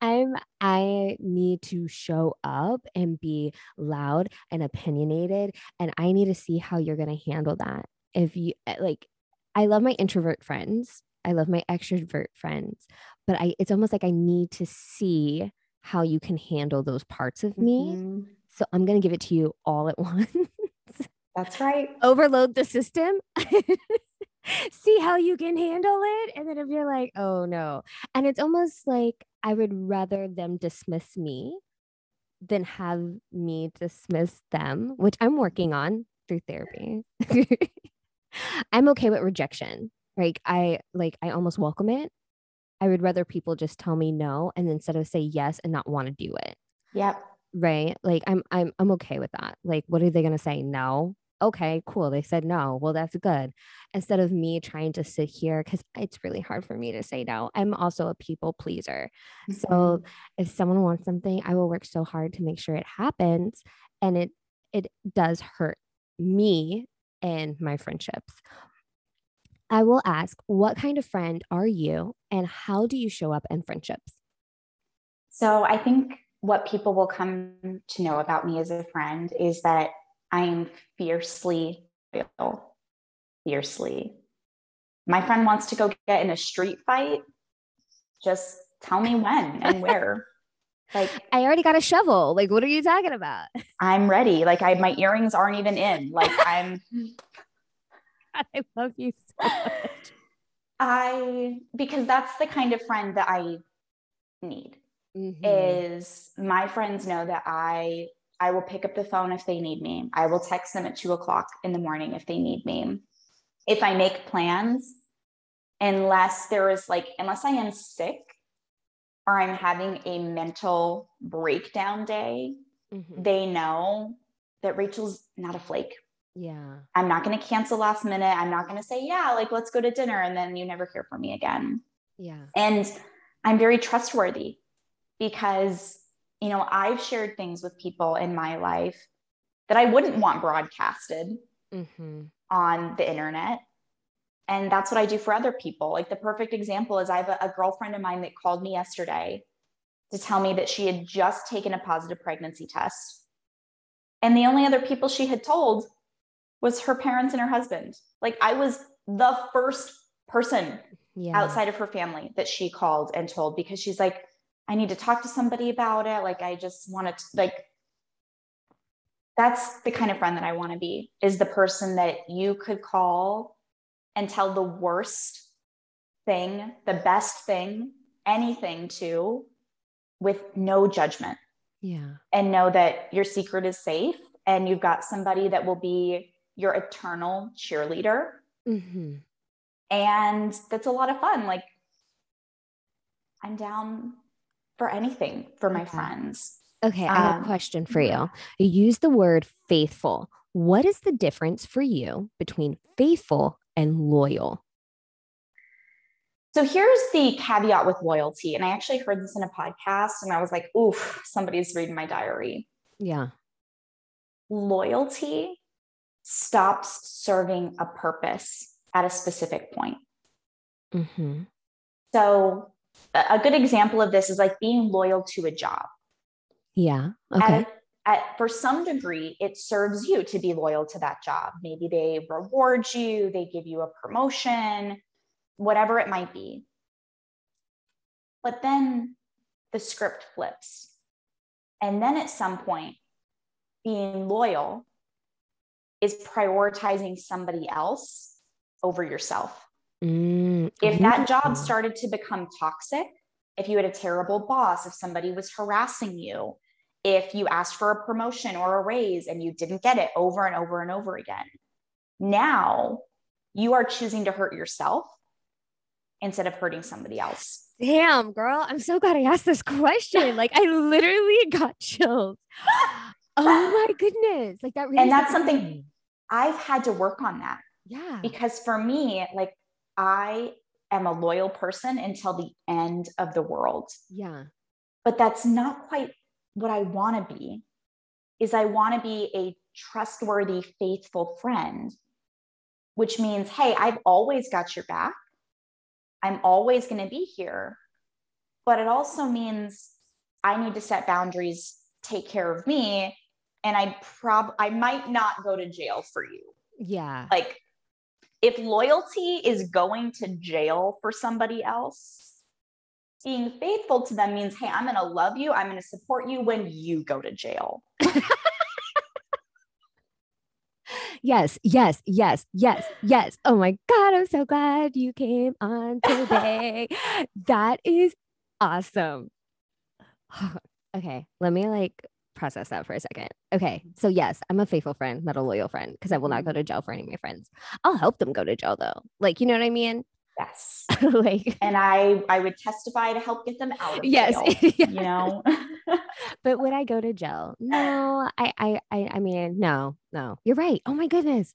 i'm i need to show up and be loud and opinionated and i need to see how you're going to handle that. If you eh, like i love my introvert friends i love my extrovert friends but i it's almost like i need to see how you can handle those parts of me. Mm-hmm. so i'm going to give it to you all at *laughs* once. That's right. Overload the system *laughs* *laughs* see how you can handle it. And then if you're like, oh no. And it's almost like I would rather them dismiss me than have me dismiss them, which I'm working on through therapy. *laughs* I'm okay with rejection. Like I like I almost welcome it. I would rather people just tell me no and instead of say yes and not want to do it. Yep. Right? Like I'm I'm I'm okay with that. Like what are they going to say? No okay, cool. They said no. Well, that's good. Instead of me trying to sit here, because it's really hard for me to say no. I'm also a people pleaser. Mm-hmm. So if someone wants something, I will work so hard to make sure it happens. And it it does hurt me and my friendships. I will ask, what kind of friend are you and how do you show up in friendships? So I think what people will come to know about me as a friend is that I am fiercely loyal. Fiercely. My friend wants to go get in a street fight. Just tell me when and *laughs* where. Like I already got a shovel. Like, what are you talking about? I'm ready. Like I my earrings aren't even in. Like *laughs* I'm I love you so much. I because that's the kind of friend that I need. Mm-hmm. Is my friends know that I I will pick up the phone if they need me. I will text them at two o'clock in the morning if they need me. If I make plans, unless there is like, unless I am sick or I'm having a mental breakdown day, mm-hmm. they know that Rachel's not a flake. Yeah. I'm not going to cancel last minute. I'm not going to say, yeah, like let's go to dinner. And then you never hear from me again. Yeah. And I'm very trustworthy because, you know, I've shared things with people in my life that I wouldn't want broadcasted mm-hmm. on the internet. And that's what I do for other people. Like the perfect example is I have a, a girlfriend of mine that called me yesterday to tell me that she had just taken a positive pregnancy test. And the only other people she had told was her parents and her husband. Like I was the first person yeah. outside of her family that she called and told because she's like, I need to talk to somebody about it. Like I just wanted to like that's the kind of friend that I want to be is the person that you could call and tell the worst thing, the best thing, anything to with no judgment. Yeah. And know that your secret is safe and you've got somebody that will be your eternal cheerleader. Mm-hmm. And that's a lot of fun. Like, I'm down for anything for my friends. Okay, I have um, a question for you. You use the word faithful. What is the difference for you between faithful and loyal? So here's the caveat with loyalty. And I actually heard this in a podcast and I was like, oof, somebody's reading my diary. Yeah. Loyalty stops serving a purpose at a specific point. Mm-hmm. So, a good example of this is like being loyal to a job. Yeah. Okay. At, at, for some degree, it serves you to be loyal to that job. Maybe they reward you, they give you a promotion, whatever it might be. But then the script flips. And then at some point, being loyal is prioritizing somebody else over yourself. Mm, if that job started to become toxic, if you had a terrible boss, if somebody was harassing you, if you asked for a promotion or a raise and you didn't get it over and over and over again, now you are choosing to hurt yourself instead of hurting somebody else. Damn, girl, I'm so glad I asked this question. Like, I literally got chills. *laughs* Oh my goodness. Like that really And that's something. I've had to work on that. Yeah. Because for me, like I am a loyal person until the end of the world. Yeah. But that's not quite what I want to be. Is I want to be a trustworthy, faithful friend, which means, hey, I've always got your back. I'm always going to be here. But it also means I need to set boundaries, take care of me, and I prob I might not go to jail for you. Yeah. Like if loyalty is going to jail for somebody else, being faithful to them means, hey, I'm going to love you. I'm going to support you when you go to jail. *laughs* yes, yes, yes, yes, yes. Oh my God, I'm so glad you came on *laughs* today. that is awesome. *sighs* okay, let me like process that for a second. Okay. So yes, I'm a faithful friend, not a loyal friend, because I will not go mm-hmm. to jail for any of my friends. I'll help them go to jail though. Like, you know what I mean? Yes. *laughs* like and I I would testify to help get them out of yes, jail. *laughs* yes. You know. *laughs* but would I go to jail? No, I I I I mean, no, no. You're right. Oh my goodness.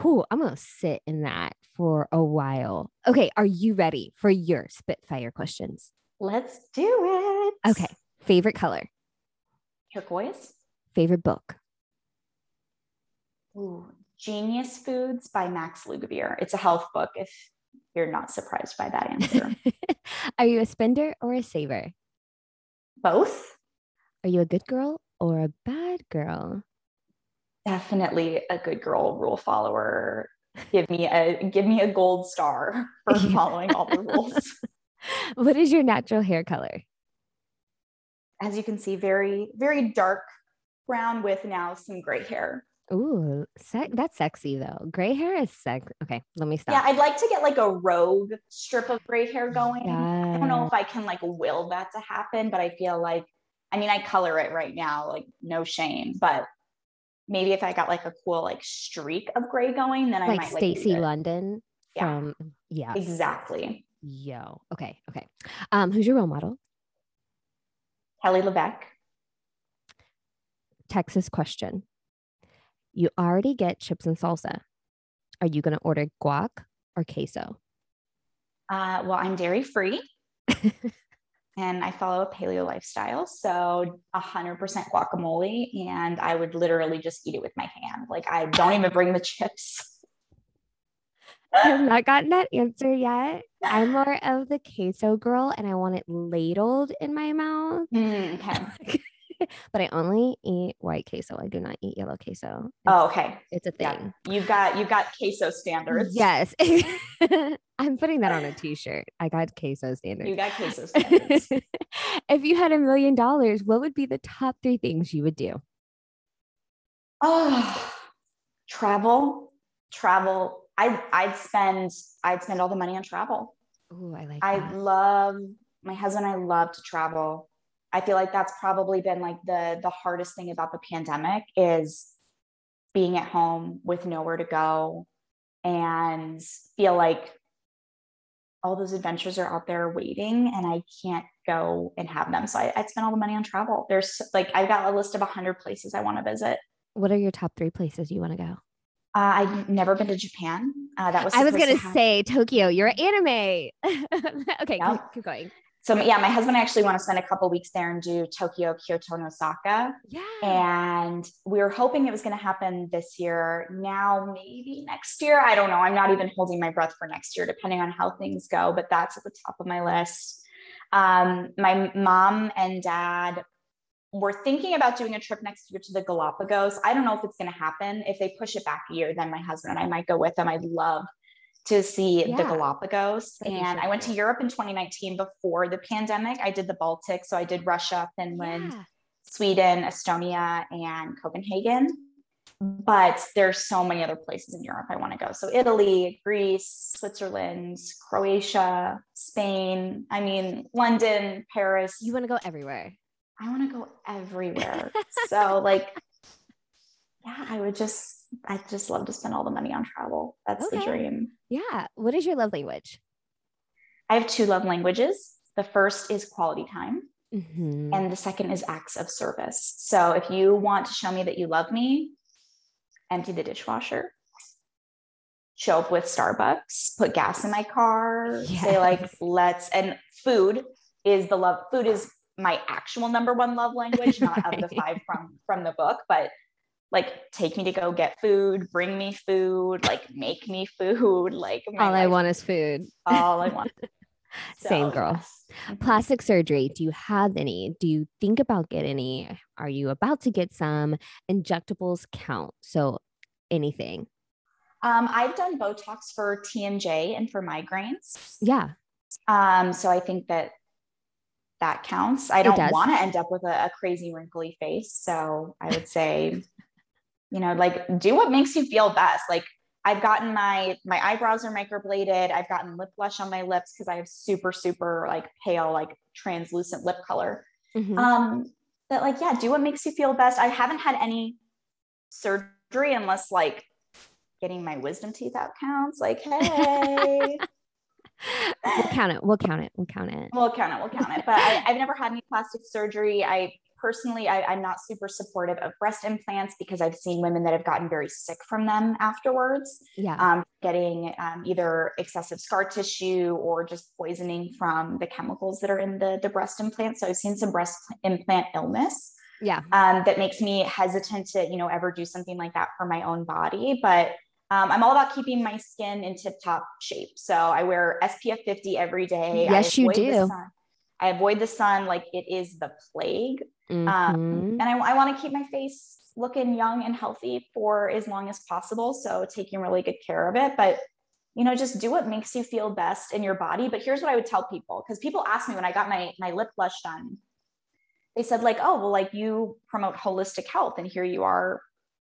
Whew, I'm gonna sit in that for a while. Okay, are you ready for your Spitfire questions? Let's do it. Okay. Favorite color? Turquoise. Favorite book? Ooh, Genius Foods by Max Lugavere. It's a health book if you're not surprised by that answer. *laughs* Are you a spender or a saver? Both. Are you a good girl or a bad girl? Definitely a good girl rule follower. Give me a give me a gold star *laughs* for *laughs* following all the rules. what is your natural hair color? As you can see, very, very dark brown with now some gray hair. Ooh, se- that's sexy though. Gray hair is sex. Okay, let me stop. Yeah, I'd like to get like a rogue strip of gray hair going. I don't know if I can like will that to happen, but I feel like, I mean, I color it right now, like no shame, but maybe if I got like a cool like streak of gray going, then I might like might Stacy like London Yeah. from yeah. exactly Yo. Okay. Okay. Um, who's your role model? Kelly LeVeque. Texas question. You already get chips and salsa. Are you gonna order guac or queso? Uh, well, I'm dairy free. *laughs* and I follow a paleo lifestyle. So 100% guacamole. And I would literally just eat it with my hand. Like I don't even bring the chips. *laughs* I have not gotten that answer yet. I'm more of the queso girl and I want it ladled in my mouth. Mm, okay. *laughs* but I only eat white queso. I do not eat yellow queso. It's, Oh, okay. it's a Yeah. thing. You've got you've got queso standards. Yes. *laughs* I'm putting that on a t-shirt. I got queso standards. You got queso standards. if you had a million dollars, what would be the top three things you would do? oh, travel, travel. I I'd spend I'd spend all the money on travel. Oh, I like I that. love my husband. and I love to travel. I feel like that's probably been like the the hardest thing about the pandemic is being at home with nowhere to go and feel like all those adventures are out there waiting and I can't go and have them. So I, I'd spend all the money on travel. There's like I've got a list of 100 places I want to visit. What are your top three places you want to go? Uh, I've never been to Japan. Uh, that was I was gonna to say Tokyo. You're an anime. *laughs* okay, Yeah. keep, keep going. So yeah, my husband and I actually want to spend a couple weeks there and do Tokyo, Kyoto, and Osaka. Yeah. and we were hoping it was going to happen this year. Now, maybe next year. I don't know. I'm not even holding my breath for next year, depending on how things go, but that's at the top of my list. Um, my mom and dad were thinking about doing a trip next year to the Galapagos. I don't know if it's going to happen. If they push it back a year, then my husband and I might go with them. I'd love to see the Galapagos. That'd And I went to. Europe in 2019 before the pandemic. I did the Baltic. So I did Russia, Finland, Yeah. Sweden, Estonia, and Copenhagen. But there's so many other places in Europe I want to go. So Italy, Greece, Switzerland, Croatia, Spain. I mean, London, Paris. You want to go everywhere. I want to go everywhere. *laughs* so like, yeah, I would just, I just love to spend all the money on travel. That's the dream. Yeah. What is your love language? I have two love languages. The first is quality time. Mhm. and the second is acts of service. So if you want to show me that you love me, empty the dishwasher, show up with Starbucks, put gas in my car, say like let's and food is the love food is my actual number one love language, not of the *laughs* five from from the book, but like take me to go get food, bring me food, like make me food, like All I want is food. all I want. *laughs* Same girl. yes. Mhm. Plastic surgery. Do you have any? Do you think about getting any? Are you about to get some? Injectables count. So anything. Um, I've done Botox for TMJ and for migraines. Yeah. Um, so I think that that counts. I don't want to end up with a, a crazy wrinkly face. So I would say, you know, like do what makes you feel best. Like I've gotten my my eyebrows are microbladed. I've gotten lip blush on my lips because I have super super like pale like translucent lip color. Mhm. Um, but like yeah, do what makes you feel best. I haven't had any surgery unless like getting my wisdom teeth out counts. Like hey. *laughs* we'll count it. We'll count it. We'll count it. We'll count it. We'll count it. But I, I've never had any plastic surgery. I personally, I, I'm not super supportive of breast implants because I've seen women that have gotten very sick from them afterwards, Yeah. um, getting um, either excessive scar tissue or just poisoning from the chemicals that are in the, the breast implant. So I've seen some breast implant illness yeah. um, that makes me hesitant to, you know, ever do something like that for my own body. But um, I'm all about keeping my skin in tip top shape. So I wear SPF 50 every day. Yes, you do. I avoid the sun like it is the plague. Mhm. Um, and I, I want to keep my face looking young and healthy for as long as possible. So taking really good care of it. But you know, just do what makes you feel best in your body. But here's what I would tell people because people ask me when I got my my lip blush done, they said like, oh, well, like you promote holistic health, and here you are,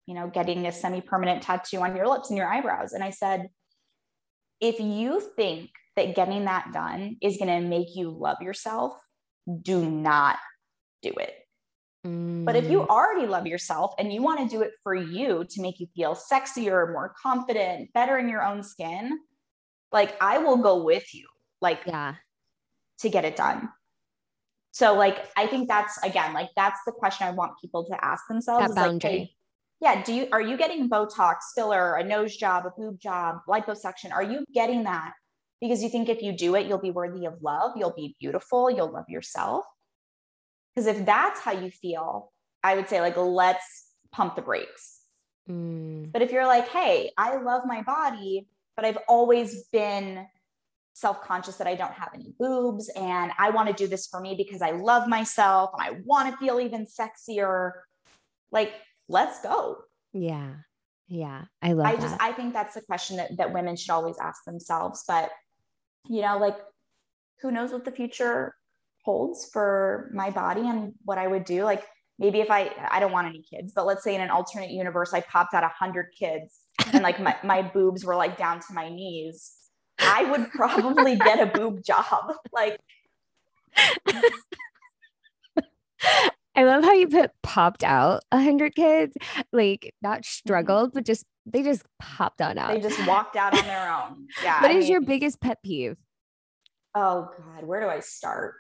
you know, getting a semi-permanent tattoo on your lips and your eyebrows. And I said, if you think that getting that done is going to make you love yourself, do not do it. But if you Mm, already love yourself and you want to do it for you to make you feel sexier, more confident, better in your own skin, like I will go with you, like yeah. to get it done. So, like, I think that's again, like, that's the question I want people to ask themselves That is like, boundary. hey, yeah, do you are you getting Botox, filler, a nose job, a boob job, liposuction? Are you getting that because you think if you do it, you'll be worthy of love, you'll be beautiful, you'll love yourself? Because if that's how you feel, I would say, like, let's pump the brakes. Mm, But if you're like, hey, I love my body, but I've always been self conscious that I don't have any boobs and I want to do this for me because I love myself and I want to feel even sexier, like, let's go. yeah. Yeah. I love I that. just, I think that's the question that, that women should always ask themselves. But, you know, like, who knows what the future holds for my body and what I would do? Like, maybe if I, I don't want any kids, but let's say in an alternate universe, I popped out a hundred kids and like my, my *laughs* boobs were like down to my knees. I would probably get a boob job. *laughs* Like, *laughs* I love how you put popped out a hundred kids, like not struggled, but just they just popped on out. they just walked out on their own. *laughs* Yeah. What I is your biggest pet peeve? Oh God, where do I start?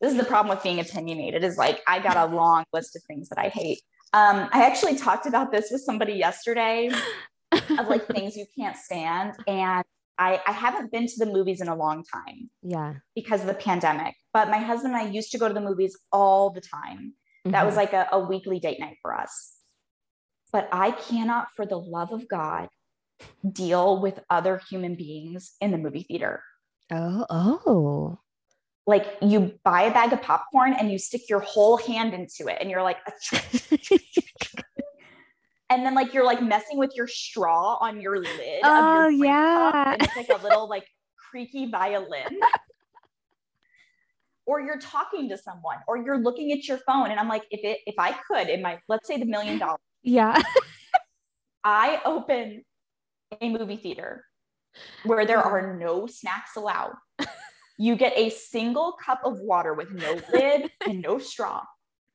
This is the problem with being opinionated is like I got a *laughs* long list of things that I hate. Um, I actually talked about this with somebody yesterday of like *laughs* things you can't stand. And I, I haven't been to the movies in a long time yeah. because of the pandemic. But my husband and I used to go to the movies all the time. That was Mhm. like a, a weekly date night for us. But I cannot, for the love of God, deal with other human beings in the movie theater. oh, oh. like you buy a bag of popcorn and you stick your whole hand into it and you're like *laughs* and then like you're like messing with your straw on your lid Oh, your cup, yeah. and it's like a little like creaky violin *laughs* or you're talking to someone or you're looking at your phone and i'm like if it if i could in my let's say the million dollars Yeah. *laughs* i open a movie theater where there are no snacks allowed. You get a single cup of water with no lid and no straw,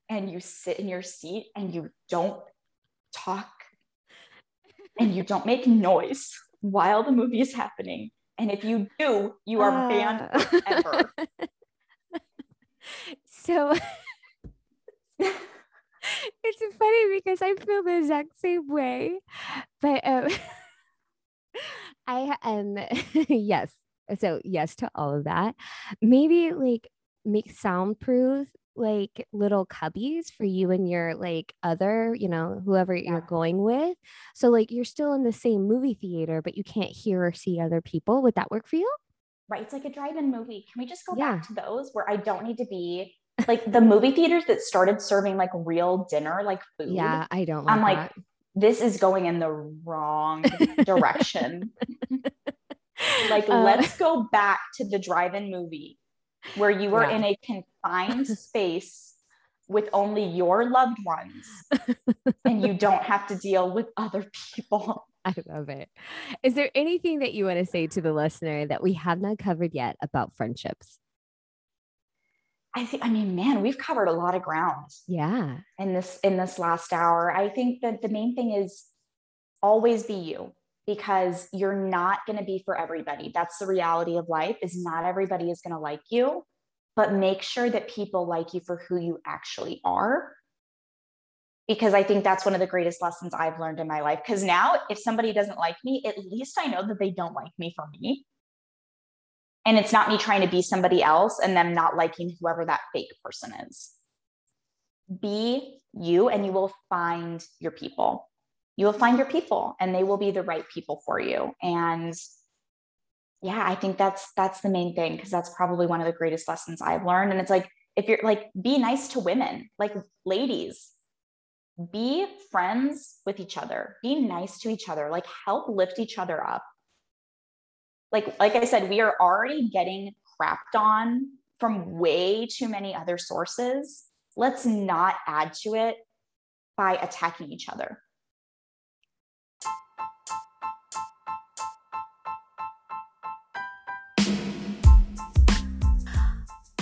and you sit in your seat and you don't talk and you don't make noise while the movie is happening. And if you do, you are banned Uh, forever. *laughs* so *laughs* it's funny because I feel the exact same way, but um, *laughs* I um *laughs* yes, so yes to all of that. Maybe like make soundproof like little cubbies for you and your like other, you know, whoever you're going with. So like you're still in the same movie theater, but you can't hear or see other people. Would that work for you? Right? It's like a drive-in movie. Can we just go Yeah. back to those where I don't need to be like the movie theaters that started serving like real dinner, like food? Yeah, I don't like I'm like, that. this is going in the wrong *laughs* direction. like, Uh, let's go back to the drive-in movie where you were Yeah. in a confined *laughs* space with only your loved ones *laughs* and you don't have to deal with other people. *laughs* I love it. Is there anything that you want to say to the listener that we have not covered yet about friendships? I think I mean, man, we've covered a lot of ground. Yeah. in this in this last hour i think that the main thing is always be you because you're not going to be for everybody that's the reality of life is not everybody is going to like you but make sure that people like you for who you actually are because i think that's one of the greatest lessons i've learned in my life because now if somebody doesn't like me at least i know that they don't like me for me and it's not me trying to be somebody else and them not liking whoever that fake person is be you and you will find your people. You will find your people and they will be the right people for you. And yeah, I think that's that's the main thing because that's probably one of the greatest lessons I've learned. And it's like if you're like be nice to women, like ladies, be friends with each other, be nice to each other, like help lift each other up. Like like I said, we are already getting crapped on from way too many other sources. Let's not add to it by attacking each other.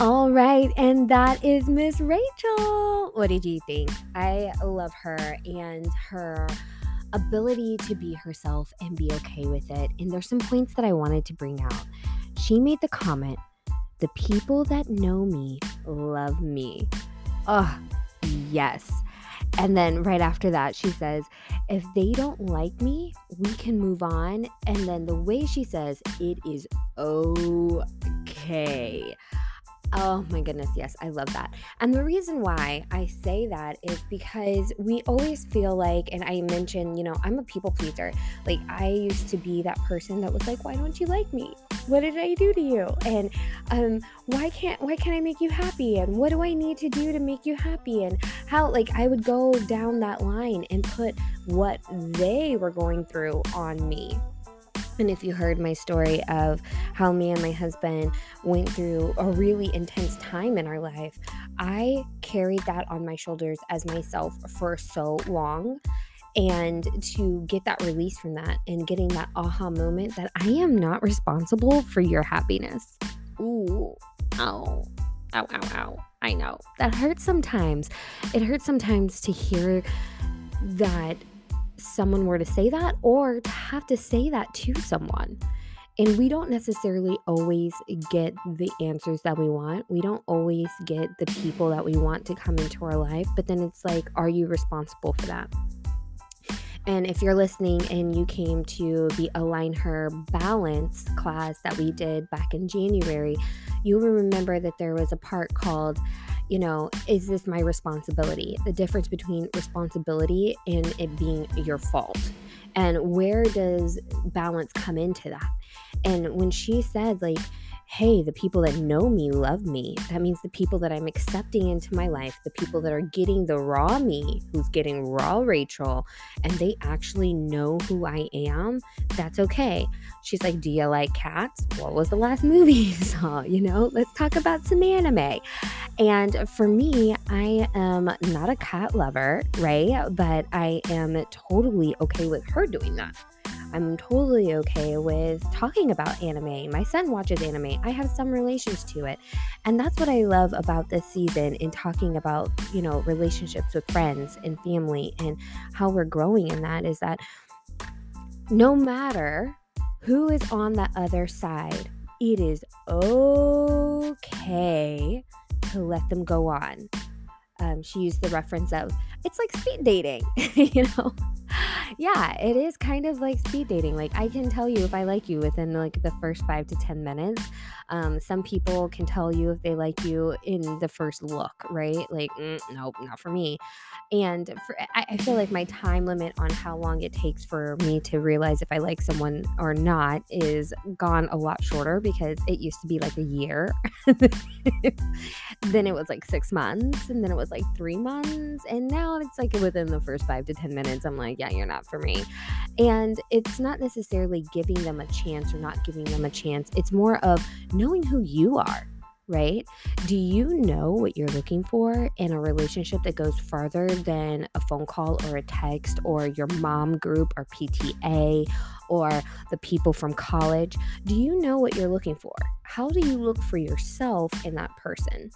All right, and that is Miss Rachel. What did you think? I love her and her ability to be herself and be okay with it. And there's some points that I wanted to bring out. She made the comment, "The people that know me love me." Oh, yes. And then right after that, she says, if they don't like me, we can move on. And then the way she says, it is okay. Oh my goodness, yes, I love that. And the reason why I say that is because we always feel like, and I mentioned, you know, I'm a people pleaser. Like, I used to be that person that was like, why don't you like me? What did I do to you? And um, why can't why can't I make you happy? And what do I need to do to make you happy? And how like I would go down that line and put what they were going through on me. And if you heard my story of how me and my husband went through a really intense time in our life, I carried that on my shoulders as myself for so long. And to get that release from that and getting that aha moment that I am not responsible for your happiness. Ooh, ow, ow, ow, ow. I know that hurts sometimes. It hurts sometimes to hear that someone were to say that or to have to say that to someone. And we don't necessarily always get the answers that we want. We don't always get the people that we want to come into our life. But then it's like, are you responsible for that? And if you're listening and you came to the Align Her Balance class that we did back in January, you will remember that there was a part called you know, is this my responsibility? The difference between responsibility and it being your fault. And where does balance come into that? And when she said, like, hey, the people that know me love me. That means the people that I'm accepting into my life, the people that are getting the raw me, who's getting raw Rachel, and they actually know who I am, that's okay. She's like, Do you like cats? What was the last movie *laughs* you saw? You know, let's talk about some anime. And for me, I am not a cat lover, right? But I am totally okay with her doing that. I'm totally okay with talking about anime. My son watches anime. I have some relations to it. And that's what I love about this season in talking about, you know, relationships with friends and family and how we're growing in that is that no matter who is on the other side, it is okay to let them go on. Um, she used the reference of it's like speed dating, *laughs* you know? yeah, it is kind of like speed dating. Like I can tell you if I like you within like the first five to 10 minutes. Um, some people can tell you if they like you in the first look, right? Like, mm, nope, not for me. And for, I, I feel like my time limit on how long it takes for me to realize if I like someone or not is gone a lot shorter because it used to be like a year. *laughs* then it was like six months, and then it was like three months. And now it's like within the first five to 10 minutes, I'm like, yeah, you're not for me. And it's not necessarily giving them a chance or not giving them a chance, it's more of knowing who you are right? Do you know what you're looking for in a relationship that goes farther than a phone call or a text or your mom group or PTA or the people from college? Do you know what you're looking for? How do you look for yourself in that person?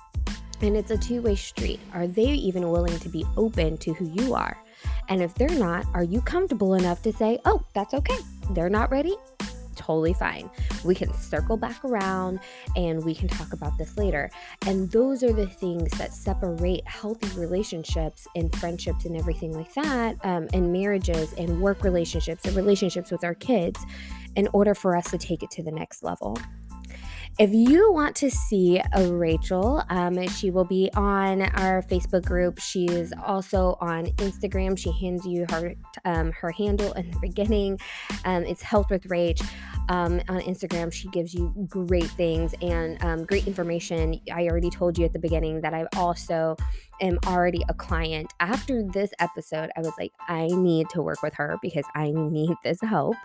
And it's a two way street. Are they even willing to be open to who you are? And if they're not, are you comfortable enough to say, oh, that's okay? They're not ready totally fine. We can circle back around and we can talk about this later. And those are the things that separate healthy relationships and friendships and everything like that, um, and marriages and work relationships and relationships with our kids in order for us to take it to the next level. If you want to see Rachel, um, she will be on our Facebook group. She is also on Instagram. She hands you her um, her handle in the beginning. Um, it's Health with Rach. Um, on Instagram, she gives you great things and um, great information. I already told you at the beginning that I also am already a client. After this episode, I was like, I need to work with her because I need this help.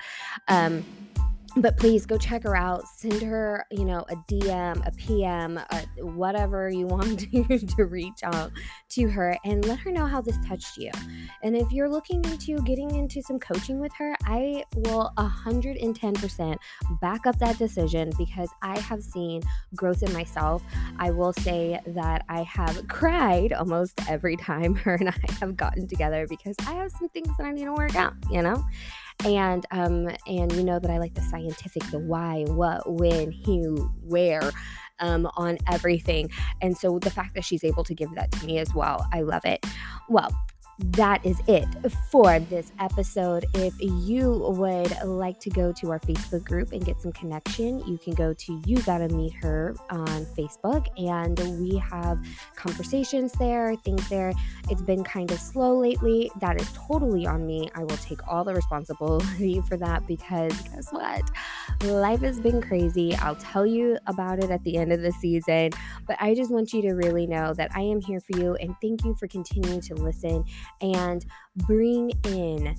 But please go check her out. Send her you know a dm a pm a, uh, whatever you *laughs* want to, to reach out to her and let her know how this touched you. And if you're looking into getting into some coaching with her i will 110% back up that decision because i have seen growth in myself. I will say that i have *laughs* cried almost every time her and i have gotten together because i have some things that i need to work out you know and um and you know that I like the scientific, the why, what, when, who, where. Um, on everything. And so the fact that she's able to give that to me as well, I love it. Well, that is it for this episode. If you would like to go to our Facebook group and get some connection, you can go to You Gotta Meet Her on Facebook, and we have conversations there, things there. It's been kind of slow lately. That is totally on me. I will take all the responsibility *laughs* for that because guess what? Life has been crazy. I'll tell you about it at the end of the season, but I just want you to really know that I am here for you and thank you for continuing to listen and bring in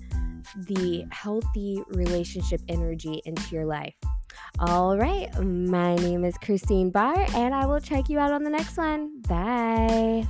the healthy relationship energy into your life. All right, my name is Christine Bahe, and I will check you out on the next one. Bye.